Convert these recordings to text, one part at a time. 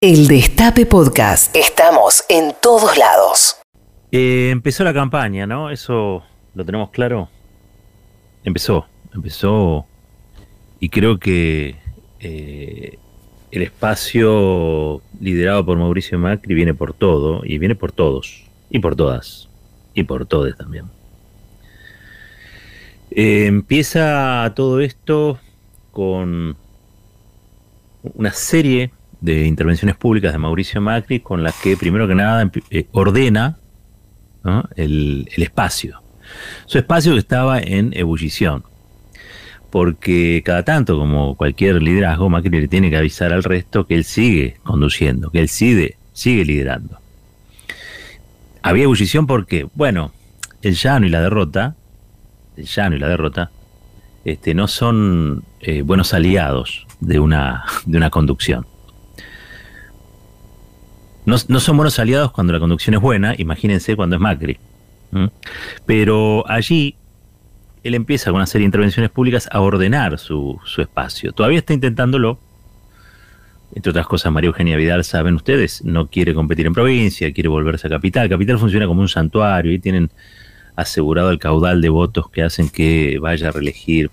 El Destape Podcast. Estamos en todos lados. Eh, empezó la campaña, ¿no? Eso lo tenemos claro. Empezó, empezó. Y creo que eh, el espacio liderado por Mauricio Macri viene por todo, y viene por todos, y por todas, y por todes también. Eh, empieza todo esto con una serie de intervenciones públicas de Mauricio Macri con las que primero que nada eh, ordena el, espacio. Su espacio que estaba en ebullición. Porque cada tanto, como cualquier liderazgo, Macri le tiene que avisar al resto que él sigue conduciendo, que él sigue, sigue liderando. Había ebullición porque, bueno, el llano y la derrota, el llano y la derrota, este, no son eh, buenos aliados de una, de una conducción. No, son buenos aliados cuando la conducción es buena, imagínense cuando es Macri. Pero allí él empieza con una serie de intervenciones públicas a ordenar su, espacio. Todavía está intentándolo. Entre otras cosas, María Eugenia Vidal, saben ustedes, no quiere competir en provincia, quiere volverse a capital. Capital funciona como un santuario y tienen asegurado el caudal de votos que hacen que vaya a reelegir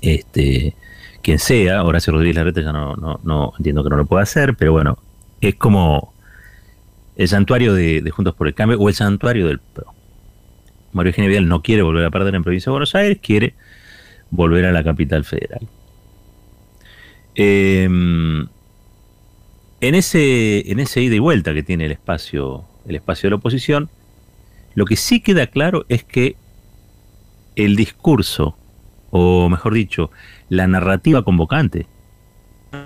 este, quien sea. Horacio Rodríguez Larreta ya no, no, no entiendo que no lo pueda hacer, pero bueno, es como el santuario de, Juntos por el Cambio o el santuario del PRO. Mario Eugenio Vidal no quiere volver a perder en provincia de Buenos Aires, quiere volver a la capital federal. Em, en, ese, en ese ida y vuelta que tiene el espacio, el espacio de la oposición, lo que sí queda claro es que el discurso, o mejor dicho, la narrativa convocante,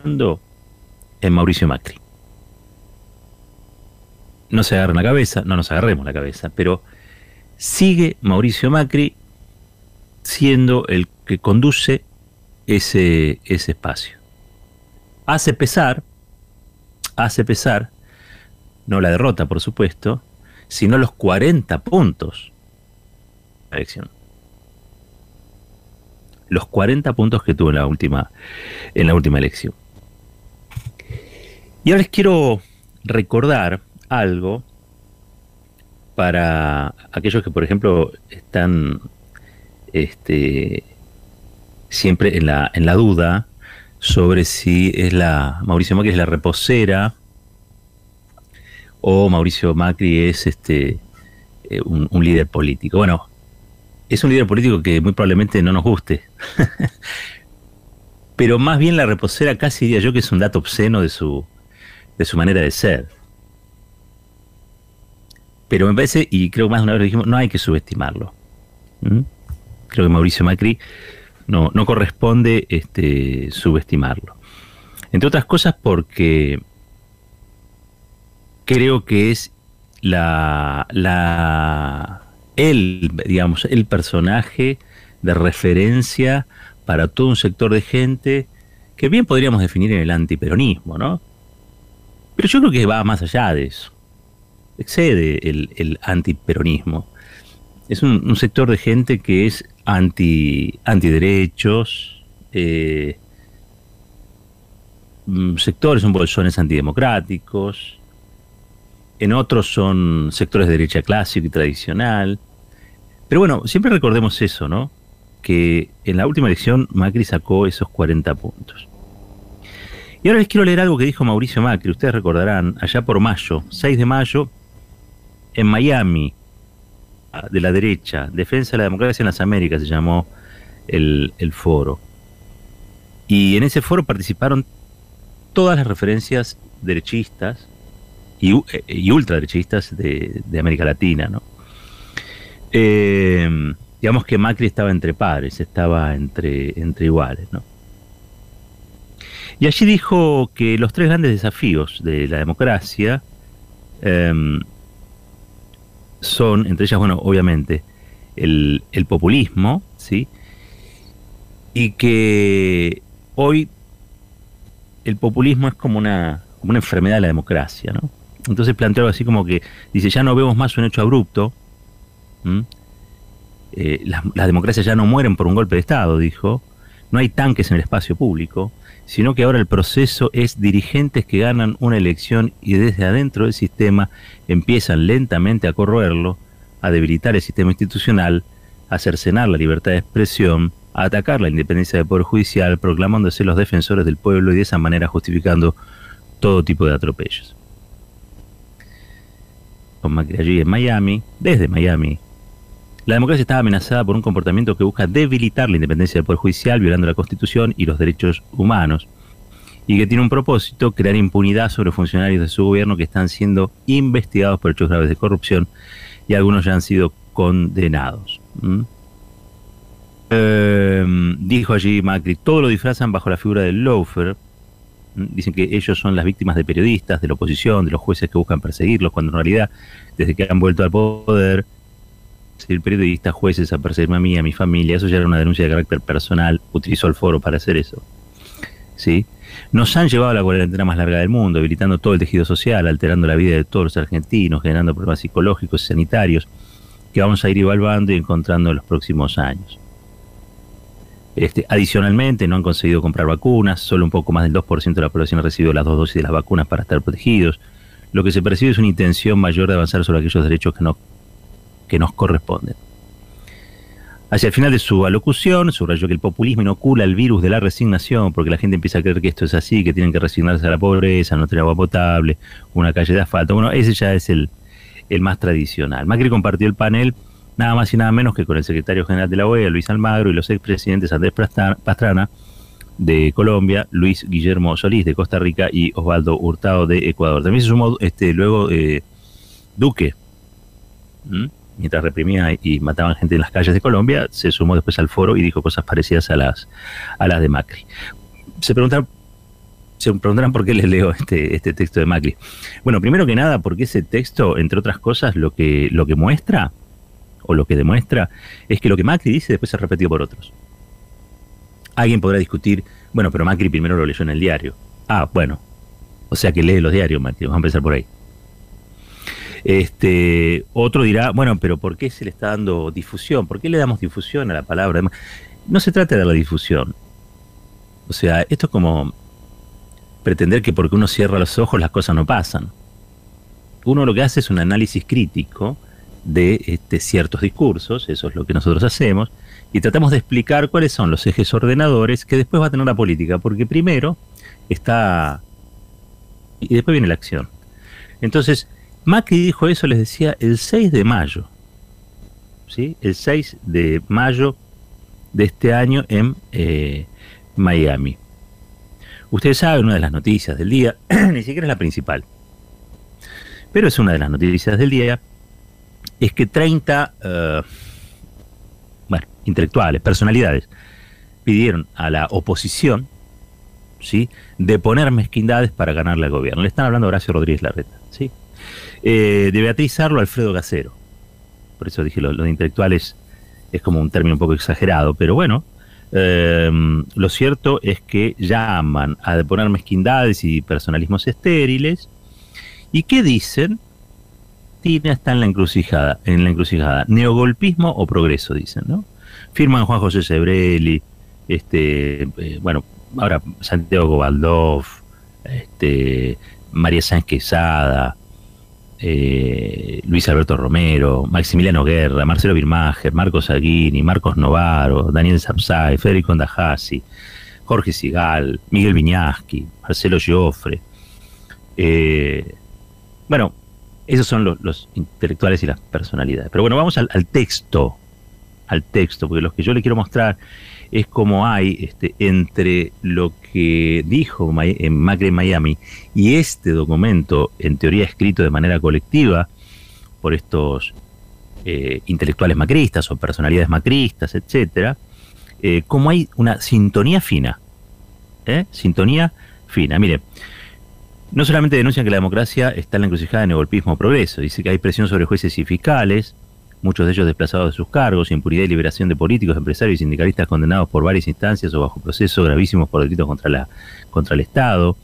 en Mauricio Macri no se agarren la cabeza, no nos agarremos la cabeza, pero sigue Mauricio Macri siendo el que conduce ese, ese espacio. Hace pesar, hace pesar, no la derrota, por supuesto, sino los 40 puntos de elección. Los 40 puntos que tuvo en la última, en la última elección. Y ahora les quiero recordar algo para aquellos que, por ejemplo, están este, siempre en la, en la duda sobre si es la Mauricio Macri es la reposera o Mauricio Macri es este eh, un, un, líder político. Bueno, es un líder político que muy probablemente no nos guste. Pero más bien la reposera casi diría yo que es un dato obsceno de su, de su manera de ser. Pero me parece, y creo que más de una vez lo dijimos, no hay que subestimarlo. ¿Mm? Creo que Mauricio Macri no, no corresponde este, subestimarlo. Entre otras cosas porque creo que es la, la el, digamos, el personaje de referencia para todo un sector de gente que bien podríamos definir en el antiperonismo, ¿no? Pero yo creo que va más allá de eso excede el, el antiperonismo. Es un, sector de gente que es anti antiderechos, eh, mm, sectores son bolsones antidemocráticos, en otros son sectores de derecha clásico y tradicional. Pero bueno, siempre recordemos eso, ¿no? Que en la última elección Macri sacó esos 40 puntos. Y ahora les quiero leer algo que dijo Mauricio Macri, ustedes recordarán, allá por mayo, 6 de mayo, en Miami, de la derecha, Defensa de la Democracia en las Américas se llamó el, foro. Y en ese foro participaron todas las referencias derechistas y, y ultraderechistas de, América Latina. Eh, digamos que Macri estaba entre pares, estaba entre, iguales. Y allí dijo que los tres grandes desafíos de la democracia em, son, entre ellas, bueno, obviamente, el, populismo, ¿sí? Y que hoy el populismo es como una, como una enfermedad de la democracia, ¿no? Entonces planteó algo así como que, dice, ya no vemos más un hecho abrupto, eh, las, democracias ya no mueren por un golpe de Estado, dijo, no hay tanques en el espacio público, sino que ahora el proceso es dirigentes que ganan una elección y desde adentro del sistema empiezan lentamente a corroerlo, a debilitar el sistema institucional, a cercenar la libertad de expresión, a atacar la independencia del Poder Judicial, proclamándose los defensores del pueblo y de esa manera justificando todo tipo de atropellos. Macri allí en Miami, desde Miami, la democracia estaba amenazada por un comportamiento que busca debilitar la independencia del Poder Judicial, violando la Constitución y los derechos humanos, y que tiene un propósito, crear impunidad sobre funcionarios de su gobierno que están siendo investigados por hechos graves de corrupción y algunos ya han sido condenados. Em, dijo allí Macri, todo lo disfrazan bajo la figura del loafer. Dicen que ellos son las víctimas de periodistas, de la oposición, de los jueces que buscan perseguirlos, cuando en realidad, desde que han vuelto al poder, el periodista, jueces a perseguirme a mí, a mi familia, eso ya era una denuncia de carácter personal, utilizó el foro para hacer eso. ¿Sí? Nos han llevado a la cuarentena más larga del mundo, habilitando todo el tejido social, alterando la vida de todos los argentinos, generando problemas psicológicos y sanitarios que vamos a ir evaluando y encontrando en los próximos años. Este, adicionalmente, no han conseguido comprar vacunas, solo un poco más del 2% de la población ha recibido las dos dosis de las vacunas para estar protegidos. Lo que se percibe es una intención mayor de avanzar sobre aquellos derechos que no que nos corresponden. Hacia el final de su alocución, subrayó que el populismo inocula el virus de la resignación, porque la gente empieza a creer que esto es así, que tienen que resignarse a la pobreza, no tener agua potable, una calle de asfalto. Bueno, ese ya es el, el más tradicional. Macri compartió el panel nada más y nada menos que con el secretario general de la OEA, Luis Almagro, y los expresidentes Andrés Pastrana de Colombia, Luis Guillermo Solís de Costa Rica y Osvaldo Hurtado de Ecuador. También se sumó este, luego eh, Duque mientras reprimía y mataban gente en las calles de Colombia, se sumó después al foro y dijo cosas parecidas a las, a las de Macri. Se preguntarán, se preguntarán por qué les leo este, este texto de Macri. Bueno, primero que nada, porque ese texto, entre otras cosas, lo que, lo que muestra, o lo que demuestra, es que lo que Macri dice después es repetido por otros. Alguien podrá discutir, bueno, pero Macri primero lo leyó en el diario. Ah, bueno. O sea que lee los diarios, Macri. Vamos a empezar por ahí. Este, otro dirá, bueno, pero ¿por qué se le está dando difusión? ¿Por qué le damos difusión a la palabra? No se trata de dar la difusión. O sea, esto es como pretender que porque uno cierra los ojos las cosas no pasan. Uno lo que hace es un análisis crítico de este, ciertos discursos, eso es lo que nosotros hacemos, y tratamos de explicar cuáles son los ejes ordenadores que después va a tener la política, porque primero está... y después viene la acción. Entonces, Macri dijo eso, les decía, el 6 de mayo. ¿Sí? El 6 de mayo de este año en eh, Miami. Ustedes saben, una de las noticias del día, ni siquiera es la principal, pero es una de las noticias del día, es que 30 eh, intelectuales, personalidades, pidieron a la oposición ¿sí? de poner mezquindades para ganarle al gobierno. Le están hablando a Horacio Rodríguez Larreta. ¿sí? Eh, de Beatriz Arlo Alfredo Gacero. Por eso dije lo, de intelectuales es como un término un poco exagerado, pero bueno, em, lo cierto es que llaman a deponer mezquindades y personalismos estériles. ¿Y qué dicen? Tina está en la encrucijada, en la encrucijada. Neogolpismo o progreso, dicen, ¿no? Firman Juan José Sebrelli, este, eh, bueno, ahora Santiago Gobaldov, este, María Sánchez Quesada, eh, Luis Alberto Romero, Maximiliano Guerra, Marcelo Birmacher, Marcos Aguini, Marcos Novaro, Daniel Sapsay, Federico Andajasi, Jorge Sigal, Miguel Viñaski, Marcelo Giofre. Eh, bueno, esos son los, intelectuales y las personalidades. Pero bueno, vamos al, al texto, al texto, porque lo que yo le quiero mostrar es como hay este, entre lo que dijo en Macri en Miami y este documento, en teoría escrito de manera colectiva por estos eh, intelectuales macristas o personalidades macristas, etcétera, eh, como hay una sintonía fina. ¿eh? Sintonía fina. Mire, no solamente denuncian que la democracia está en la encrucijada de neogolpismo progreso, dice que hay presión sobre jueces y fiscales, muchos de ellos desplazados de sus cargos, impunidad y liberación de políticos, empresarios y sindicalistas condenados por varias instancias o bajo proceso gravísimos por delitos contra, la, contra el Estado.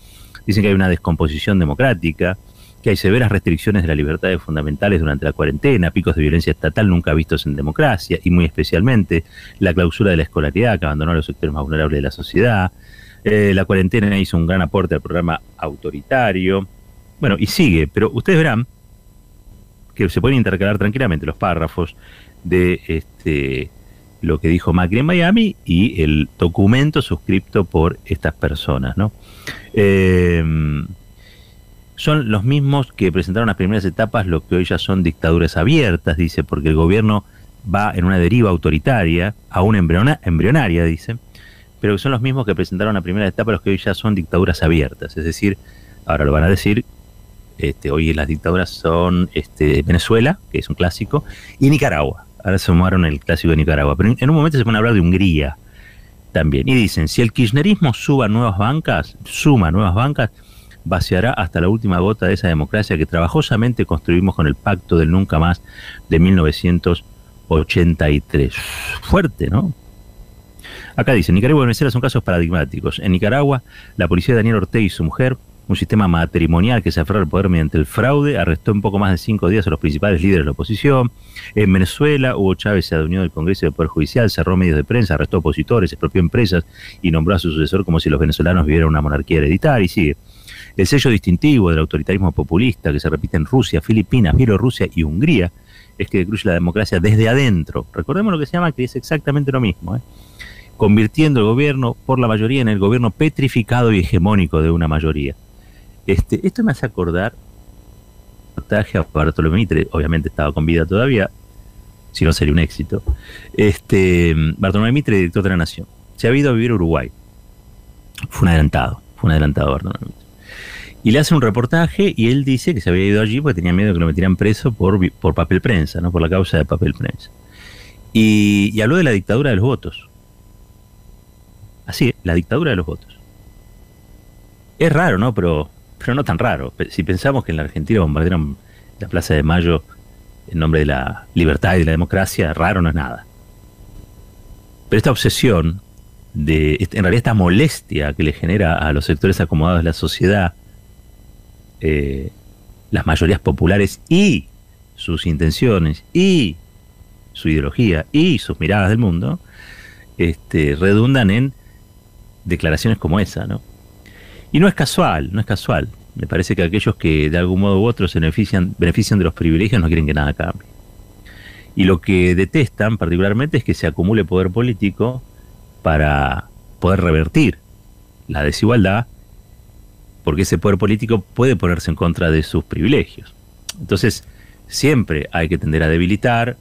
Dicen que hay una descomposición democrática, que hay severas restricciones de las libertades fundamentales durante la cuarentena, picos de violencia estatal nunca vistos en democracia, y muy especialmente la clausura de la escolaridad que abandonó a los sectores más vulnerables de la sociedad. Eh, la cuarentena hizo un gran aporte al programa autoritario. Bueno, y sigue, pero ustedes verán que se pueden intercalar tranquilamente los párrafos de este lo que dijo Macri en Miami y el documento suscripto por estas personas, ¿no? Eh, son los mismos que presentaron las primeras etapas lo que hoy ya son dictaduras abiertas, dice, porque el gobierno va en una deriva autoritaria, aún embrionaria, dice, pero que son los mismos que presentaron la primera etapa los que hoy ya son dictaduras abiertas, es decir, ahora lo van a decir, este, hoy las dictaduras son este, Venezuela, que es un clásico, y Nicaragua, ahora se sumaron el clásico de Nicaragua, pero en un momento se pone a hablar de Hungría también, y dicen, si el kirchnerismo suba nuevas bancas, suma nuevas bancas, vaciará hasta la última gota de esa democracia que trabajosamente construimos con el pacto del nunca más de 1983. Fuerte, ¿no? Acá dice, Nicaragua y Venezuela son casos paradigmáticos. En Nicaragua, la policía de Daniel Ortega y su mujer, un sistema matrimonial que se aferra al poder mediante el fraude, arrestó en poco más de cinco días a los principales líderes de la oposición. En Venezuela, Hugo Chávez se adunió del Congreso y del Poder Judicial, cerró medios de prensa, arrestó opositores, expropió empresas y nombró a su sucesor como si los venezolanos vivieran una monarquía hereditaria y sigue. El sello distintivo del autoritarismo populista que se repite en Rusia, Filipinas, Bielorrusia y Hungría es que destruye la democracia desde adentro. Recordemos lo que se llama que es exactamente lo mismo, ¿eh? convirtiendo el gobierno por la mayoría en el gobierno petrificado y hegemónico de una mayoría. Este, esto me hace acordar reportaje a Bartolomé Mitre, obviamente estaba con vida todavía, si no sería un éxito. Este, Bartolomé Mitre, director de la Nación, se ha ido a vivir a Uruguay. Fue un adelantado, fue un adelantado Bartolomé Mitre. Y le hace un reportaje y él dice que se había ido allí porque tenía miedo que lo metieran preso por, por papel prensa, ¿no? por la causa de papel prensa. Y, habló de la dictadura de los votos. Así, la dictadura de los votos. Es raro, ¿no? Pero, pero no tan raro. Si pensamos que en la Argentina bombardearon la Plaza de Mayo en nombre de la libertad y de la democracia, raro no es nada. Pero esta obsesión de, en realidad esta molestia que le genera a los sectores acomodados de la sociedad, eh, las mayorías populares y sus intenciones y su ideología y sus miradas del mundo, este, redundan en declaraciones como esa, ¿no? Y no es casual, no es casual. Me parece que aquellos que de algún modo u otro se benefician, de los privilegios no quieren que nada cambie. Y lo que detestan particularmente es que se acumule poder político para poder revertir la desigualdad porque ese poder político puede ponerse en contra de sus privilegios. Entonces, siempre hay que tender a debilitar,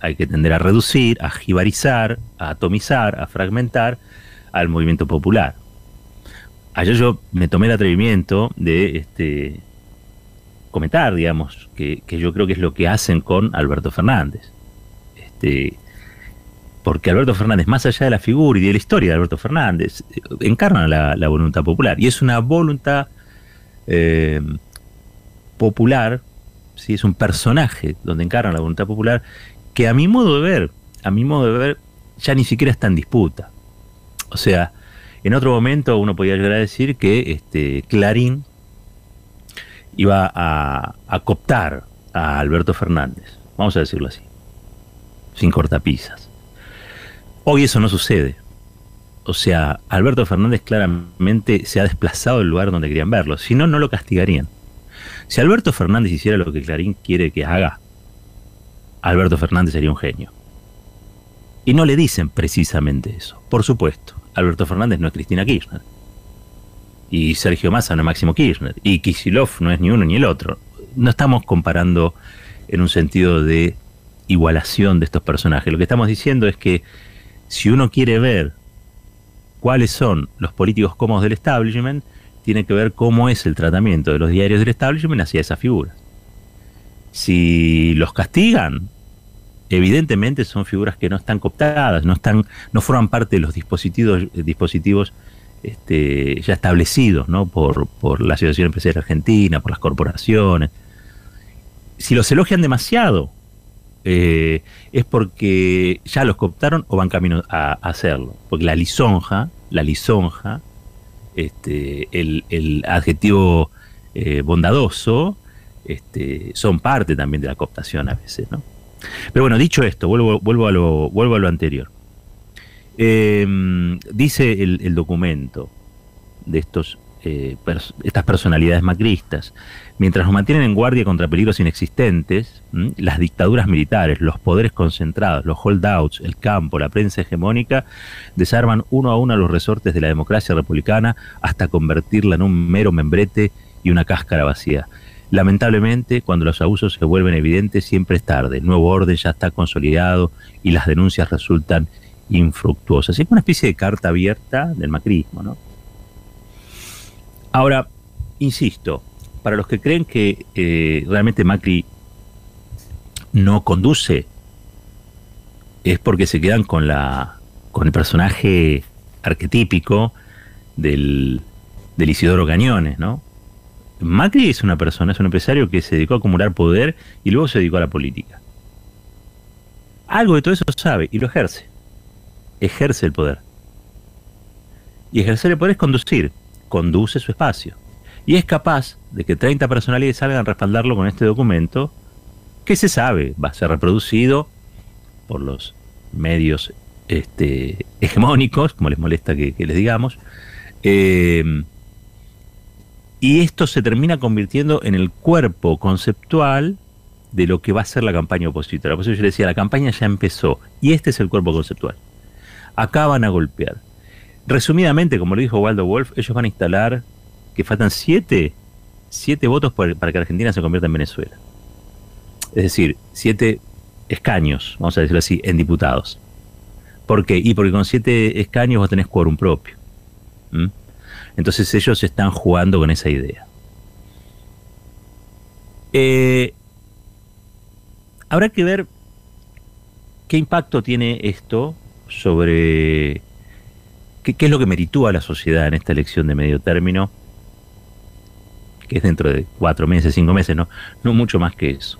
hay que tender a reducir, a jibarizar, a atomizar, a fragmentar al movimiento popular. Ayer yo me tomé el atrevimiento de este, comentar, digamos, que, yo creo que es lo que hacen con Alberto Fernández. Este, porque Alberto Fernández, más allá de la figura y de la historia de Alberto Fernández, eh, encarna la, voluntad popular. Y es una voluntad eh, popular, ¿sí? es un personaje donde encarna la voluntad popular, que a mi modo de ver, a mi modo de ver, ya ni siquiera está en disputa. O sea, en otro momento uno podría llegar a decir que este, Clarín iba a, a cooptar a Alberto Fernández, vamos a decirlo así, sin cortapisas. Hoy eso no sucede. O sea, Alberto Fernández claramente se ha desplazado del lugar donde querían verlo. Si no, no lo castigarían. Si Alberto Fernández hiciera lo que Clarín quiere que haga, Alberto Fernández sería un genio. Y no le dicen precisamente eso. Por supuesto, Alberto Fernández no es Cristina Kirchner. Y Sergio Massa no es Máximo Kirchner. Y Kisilov no es ni uno ni el otro. No estamos comparando en un sentido de igualación de estos personajes. Lo que estamos diciendo es que si uno quiere ver cuáles son los políticos cómodos del establishment, tiene que ver cómo es el tratamiento de los diarios del establishment hacia esas figuras. Si los castigan, evidentemente son figuras que no están cooptadas, no están, no forman parte de los dispositivos, dispositivos este, ya establecidos ¿no? por, la Asociación Empresarial Argentina, por las corporaciones. Si los elogian demasiado, eh, es porque ya los cooptaron o van camino a, hacerlo. Porque la lisonja, la lisonja, este, el, adjetivo eh, bondadoso, este, son parte también de la cooptación a veces, ¿no? Pero bueno, dicho esto, vuelvo, vuelvo, a, lo, vuelvo a lo anterior. Em, dice el, documento de estos, eh, estas personalidades macristas, mientras nos mantienen en guardia contra peligros inexistentes, las dictaduras militares, los poderes concentrados, los holdouts, el campo, la prensa hegemónica, desarman uno a uno los resortes de la democracia republicana hasta convertirla en un mero membrete y una cáscara vacía. Lamentablemente, cuando los abusos se vuelven evidentes, siempre es tarde. El nuevo orden ya está consolidado y las denuncias resultan infructuosas. Es una especie de carta abierta del macrismo, ¿no? Ahora, insisto, para los que creen que eh, realmente Macri no conduce, es porque se quedan con la con el personaje arquetípico del, del Isidoro Cañones, ¿no? Macri es una persona, es un empresario que se dedicó a acumular poder y luego se dedicó a la política. Algo de todo eso sabe y lo ejerce. Ejerce el poder. Y ejercer el poder es conducir. Conduce su espacio. Y es capaz de que 30 personalidades salgan a respaldarlo con este documento que se sabe va a ser reproducido por los medios este, hegemónicos, como les molesta que, les digamos. Eh, y esto se termina convirtiendo en el cuerpo conceptual de lo que va a ser la campaña opositora. Por eso yo decía, la campaña ya empezó y este es el cuerpo conceptual. Acá van a golpear. Resumidamente, como lo dijo Waldo Wolf, ellos van a instalar que faltan siete, siete votos para que Argentina se convierta en Venezuela. Es decir, siete escaños, vamos a decirlo así, en diputados. ¿Por qué? Y porque con siete escaños vos tenés quórum propio. Entonces ellos están jugando con esa idea. Eh, habrá que ver qué impacto tiene esto sobre qué, es lo que meritúa la sociedad en esta elección de medio término, que es dentro de cuatro meses, cinco meses, no, no mucho más que eso.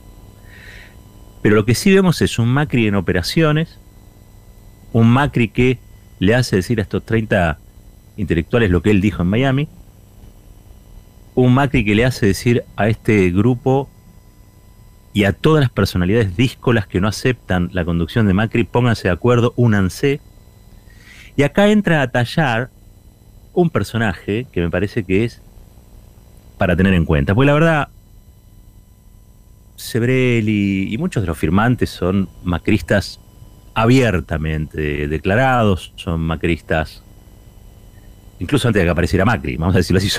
Pero lo que sí vemos es un Macri en operaciones, un Macri que le hace decir a estos 30 intelectuales lo que él dijo en Miami, un Macri que le hace decir a este grupo y a todas las personalidades díscolas que no aceptan la conducción de Macri, pónganse de acuerdo, únanse. Y acá entra a tallar un personaje que me parece que es para tener en cuenta. Pues la verdad, Sebrelli y muchos de los firmantes son macristas abiertamente declarados, son macristas incluso antes de que apareciera Macri, vamos a decirlo así,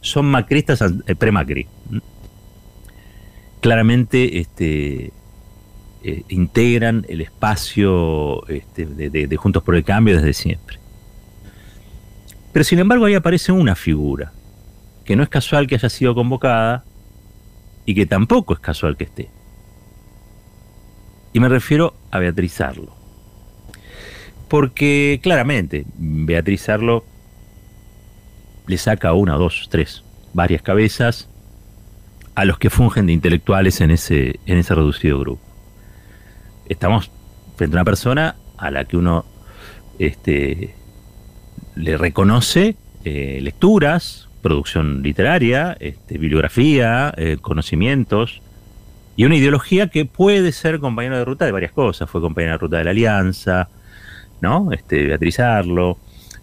son, macristas eh, pre-Macri. Claramente este, eh, integran el espacio este, de, Juntos por el Cambio desde siempre. Pero sin embargo ahí aparece una figura, que no es casual que haya sido convocada y que tampoco es casual que esté. Y me refiero a Beatriz Arlo. Porque claramente Beatriz Arlo le saca una, dos, tres, varias cabezas a los que fungen de intelectuales en ese, en ese reducido grupo. Estamos frente a una persona a la que uno este, le reconoce eh, lecturas, producción literaria, este, bibliografía, eh, conocimientos y una ideología que puede ser compañero de ruta de varias cosas. Fue compañera de ruta de la Alianza, ¿no? Este, Beatriz Arlo,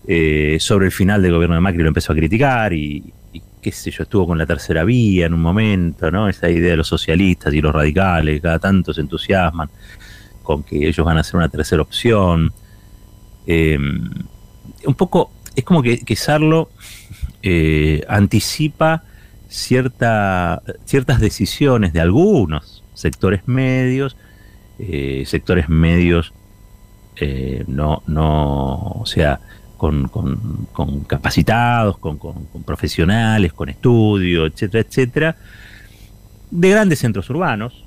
eh, sobre el final del gobierno de Macri lo empezó a criticar y, qué sé yo, estuvo con la tercera vía en un momento, ¿no? Esa idea de los socialistas y los radicales, cada tanto se entusiasman con que ellos van a ser una tercera opción. Em, un poco, es como que, Sarlo eh, anticipa cierta, ciertas decisiones de algunos sectores medios, eh, sectores medios no, no, o sea, con, con, capacitados, con, profesionales, con estudio, etcétera, etcétera, de grandes centros urbanos,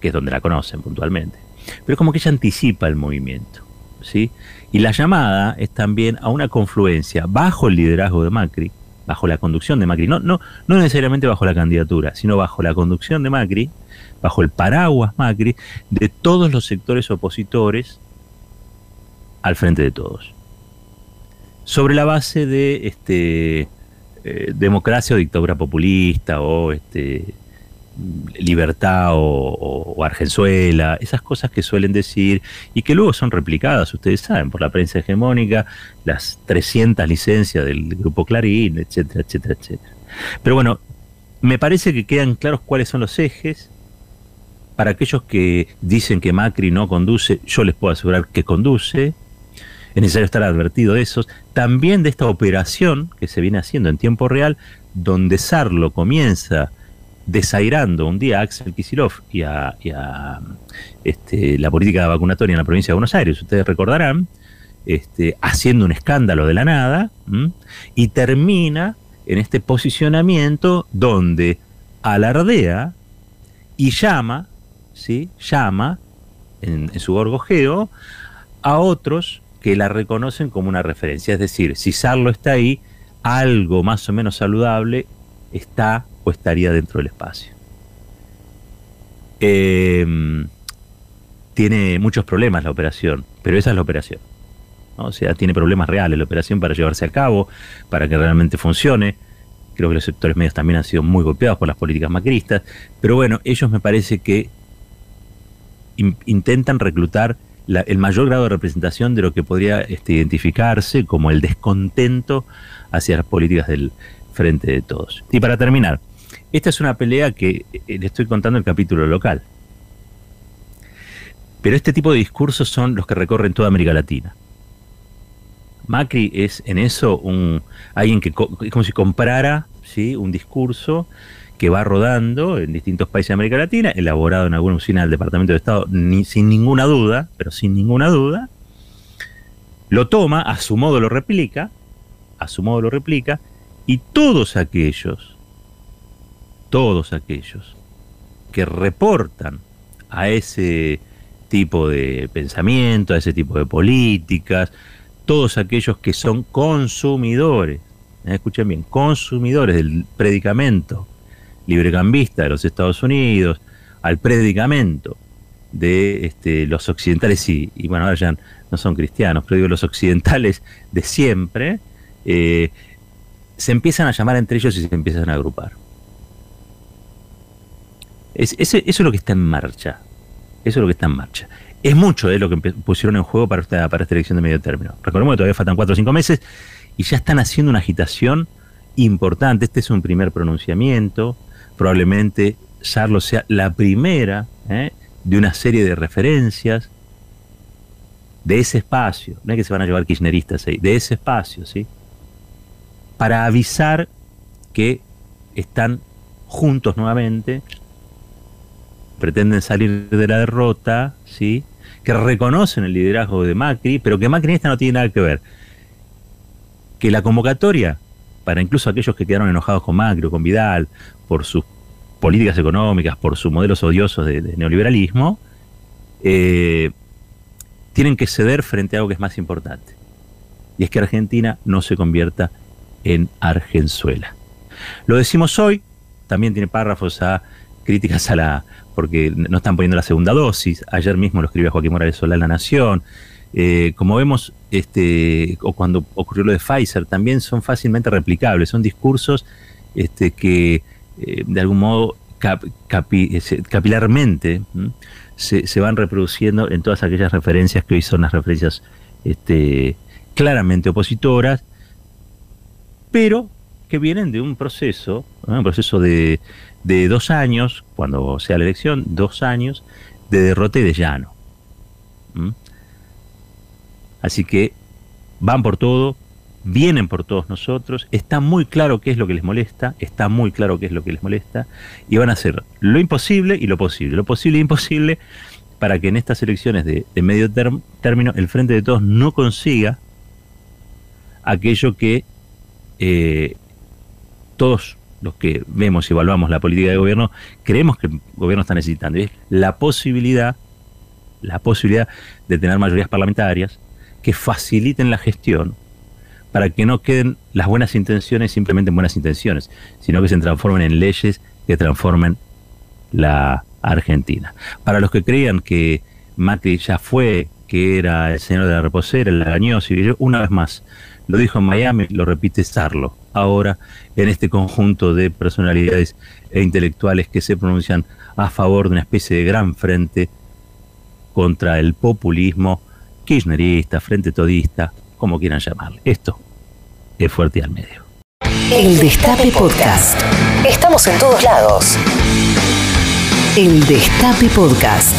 que es donde la conocen puntualmente. Pero como que ella anticipa el movimiento. ¿sí? Y la llamada es también a una confluencia bajo el liderazgo de Macri, bajo la conducción de Macri, no, no, no necesariamente bajo la candidatura, sino bajo la conducción de Macri, bajo el paraguas Macri, de todos los sectores opositores al frente de todos sobre la base de este, eh, democracia o dictadura populista o este, libertad o, Argenzuela, esas cosas que suelen decir y que luego son replicadas, ustedes saben, por la prensa hegemónica, las 300 licencias del grupo Clarín, etcétera, etcétera, etcétera. Pero bueno, me parece que quedan claros cuáles son los ejes. Para aquellos que dicen que Macri no conduce, yo les puedo asegurar que conduce. Es necesario estar advertido de eso. También de esta operación que se viene haciendo en tiempo real, donde Sarlo comienza desairando un día a Axel Kisilov y a, este, la política vacunatoria en la provincia de Buenos Aires, ustedes recordarán, este, haciendo un escándalo de la nada, y termina en este posicionamiento donde alardea y llama, ¿sí? llama en, en su gorgojeo a otros que la reconocen como una referencia. Es decir, si Sarlo está ahí, algo más o menos saludable está o estaría dentro del espacio. Em, tiene muchos problemas la operación, pero esa es la operación. O sea, tiene problemas reales la operación para llevarse a cabo, para que realmente funcione. Creo que los sectores medios también han sido muy golpeados por las políticas macristas, pero bueno, ellos me parece que intentan reclutar el mayor grado de representación de lo que podría este, identificarse como el descontento hacia las políticas del frente de todos. Y para terminar, esta es una pelea que eh, le estoy contando el capítulo local. Pero este tipo de discursos son los que recorren toda América Latina. Macri es en eso un alguien que es como si comprara ¿sí? un discurso que va rodando en distintos países de América Latina, elaborado en alguna oficina del Departamento de Estado, sin ninguna duda, pero sin ninguna duda, lo toma, a su modo lo replica, a su modo lo replica, y todos aquellos todos aquellos que reportan a ese tipo de pensamiento, a ese tipo de políticas, todos aquellos que son consumidores, ¿eh? escuchen bien, consumidores del predicamento librecambista de los Estados Unidos, al predicamento de este, los occidentales, y, y bueno, ahora ya no son cristianos, pero digo los occidentales de siempre, eh, se empiezan a llamar entre ellos y se empiezan a agrupar. Es, eso es lo que está en marcha. Eso es lo que está en marcha. Es mucho de lo que pusieron en juego para esta, para esta elección de medio término. Recordemos que todavía faltan cuatro o cinco meses y ya están haciendo una agitación importante. Este es un primer pronunciamiento. Probablemente Charlo sea la primera ¿eh? de una serie de referencias de ese espacio. No es que se van a llevar kirchneristas ahí, de ese espacio, ¿sí? Para avisar que están juntos nuevamente pretenden salir de la derrota, ¿sí? que reconocen el liderazgo de Macri, pero que Macri esta no tiene nada que ver. Que la convocatoria, para incluso aquellos que quedaron enojados con Macri o con Vidal, por sus políticas económicas, por sus modelos odiosos de, neoliberalismo, eh, tienen que ceder frente a algo que es más importante. Y es que Argentina no se convierta en Argenzuela. Lo decimos hoy, también tiene párrafos a críticas a la, porque no están poniendo la segunda dosis. Ayer mismo lo escribió Joaquín Morales Solá en La Nación. Eh, como vemos, este, o cuando ocurrió lo de Pfizer, también son fácilmente replicables. Son discursos este, que eh, de algún modo capilarmente se, van reproduciendo en todas aquellas referencias que hoy son las referencias este, claramente opositoras, pero que vienen de un proceso, un proceso de, de dos años, cuando sea la elección, dos años de derrote de llano. ¿Mm? Así que van por todo, vienen por todos nosotros, está muy claro qué es lo que les molesta, está muy claro qué es lo que les molesta, y van a hacer lo imposible y lo posible, lo posible e imposible para que en estas elecciones de, medio término el Frente de Todos no consiga aquello que eh, todos los que vemos y evaluamos la política de gobierno, creemos que el gobierno está necesitando. es la posibilidad, la posibilidad de tener mayorías parlamentarias que faciliten la gestión para que no queden las buenas intenciones simplemente en buenas intenciones, sino que se transformen en leyes que transformen la Argentina. Para los que creían que Macri ya fue, que era el señor de la reposera, el y una vez más, lo dijo en Miami, lo repite Sarlo ahora en este conjunto de personalidades e intelectuales que se pronuncian a favor de una especie de gran frente contra el populismo kirchnerista, frente todista, como quieran llamarle. Esto es fuerte al medio. El Destape Podcast. Estamos en todos lados. El Destape Podcast.